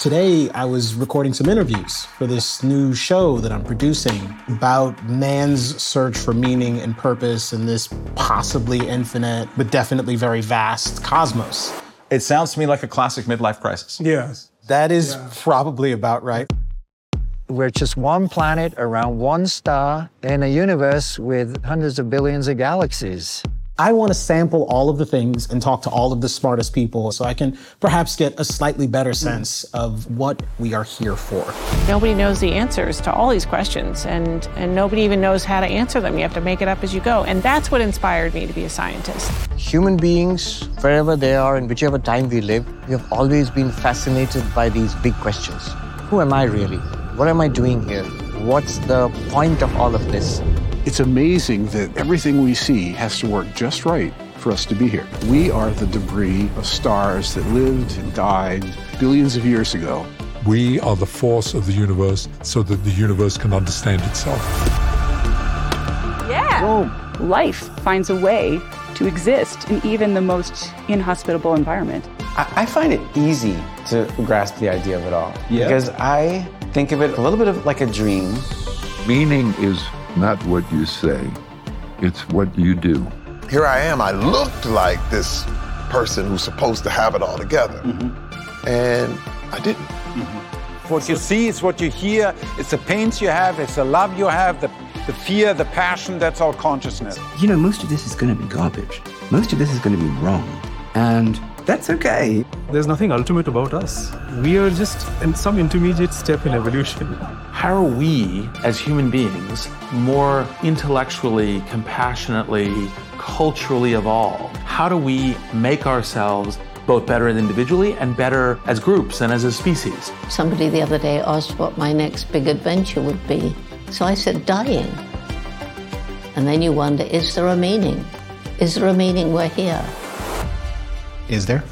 Today, I was recording some interviews for this new show that I'm producing about man's search for meaning and purpose in this possibly infinite, but definitely very vast cosmos. It sounds to me like a classic midlife crisis. Yes. That is yeah. probably about right. We're just one planet around one star in a universe with hundreds of billions of galaxies. I want to sample all of the things and talk to all of the smartest people so I can perhaps get a slightly better sense of what we are here for. Nobody knows the answers to all these questions, and, and nobody even knows how to answer them. You have to make it up as you go. And that's what inspired me to be a scientist. Human beings, wherever they are, in whichever time we live, we have always been fascinated by these big questions. Who am I really? What am I doing here? What's the point of all of this? It's amazing that everything we see has to work just right for us to be here. We are the debris of stars that lived and died billions of years ago. We are the force of the universe so that the universe can understand itself. Yeah. Boom. Life finds a way to exist in even the most inhospitable environment. I, I find it easy to grasp the idea of it all yeah. because I think of it a little bit of like a dream. Meaning is not what you say, it's what you do. Here I am, I looked like this person who's supposed to have it all together. Mm-hmm. And I didn't. Mm-hmm. What you see is what you hear, it's the pains you have, it's the love you have, the, the fear, the passion, that's all consciousness. You know, most of this is going to be garbage. Most of this is going to be wrong. And that's okay. There's nothing ultimate about us. We are just in some intermediate step in evolution. How are we, as human beings, more intellectually, compassionately, culturally evolved? How do we make ourselves both better individually and better as groups and as a species? Somebody the other day asked what my next big adventure would be. So I said, dying. And then you wonder, is there a meaning? Is there a meaning we're here? Is there?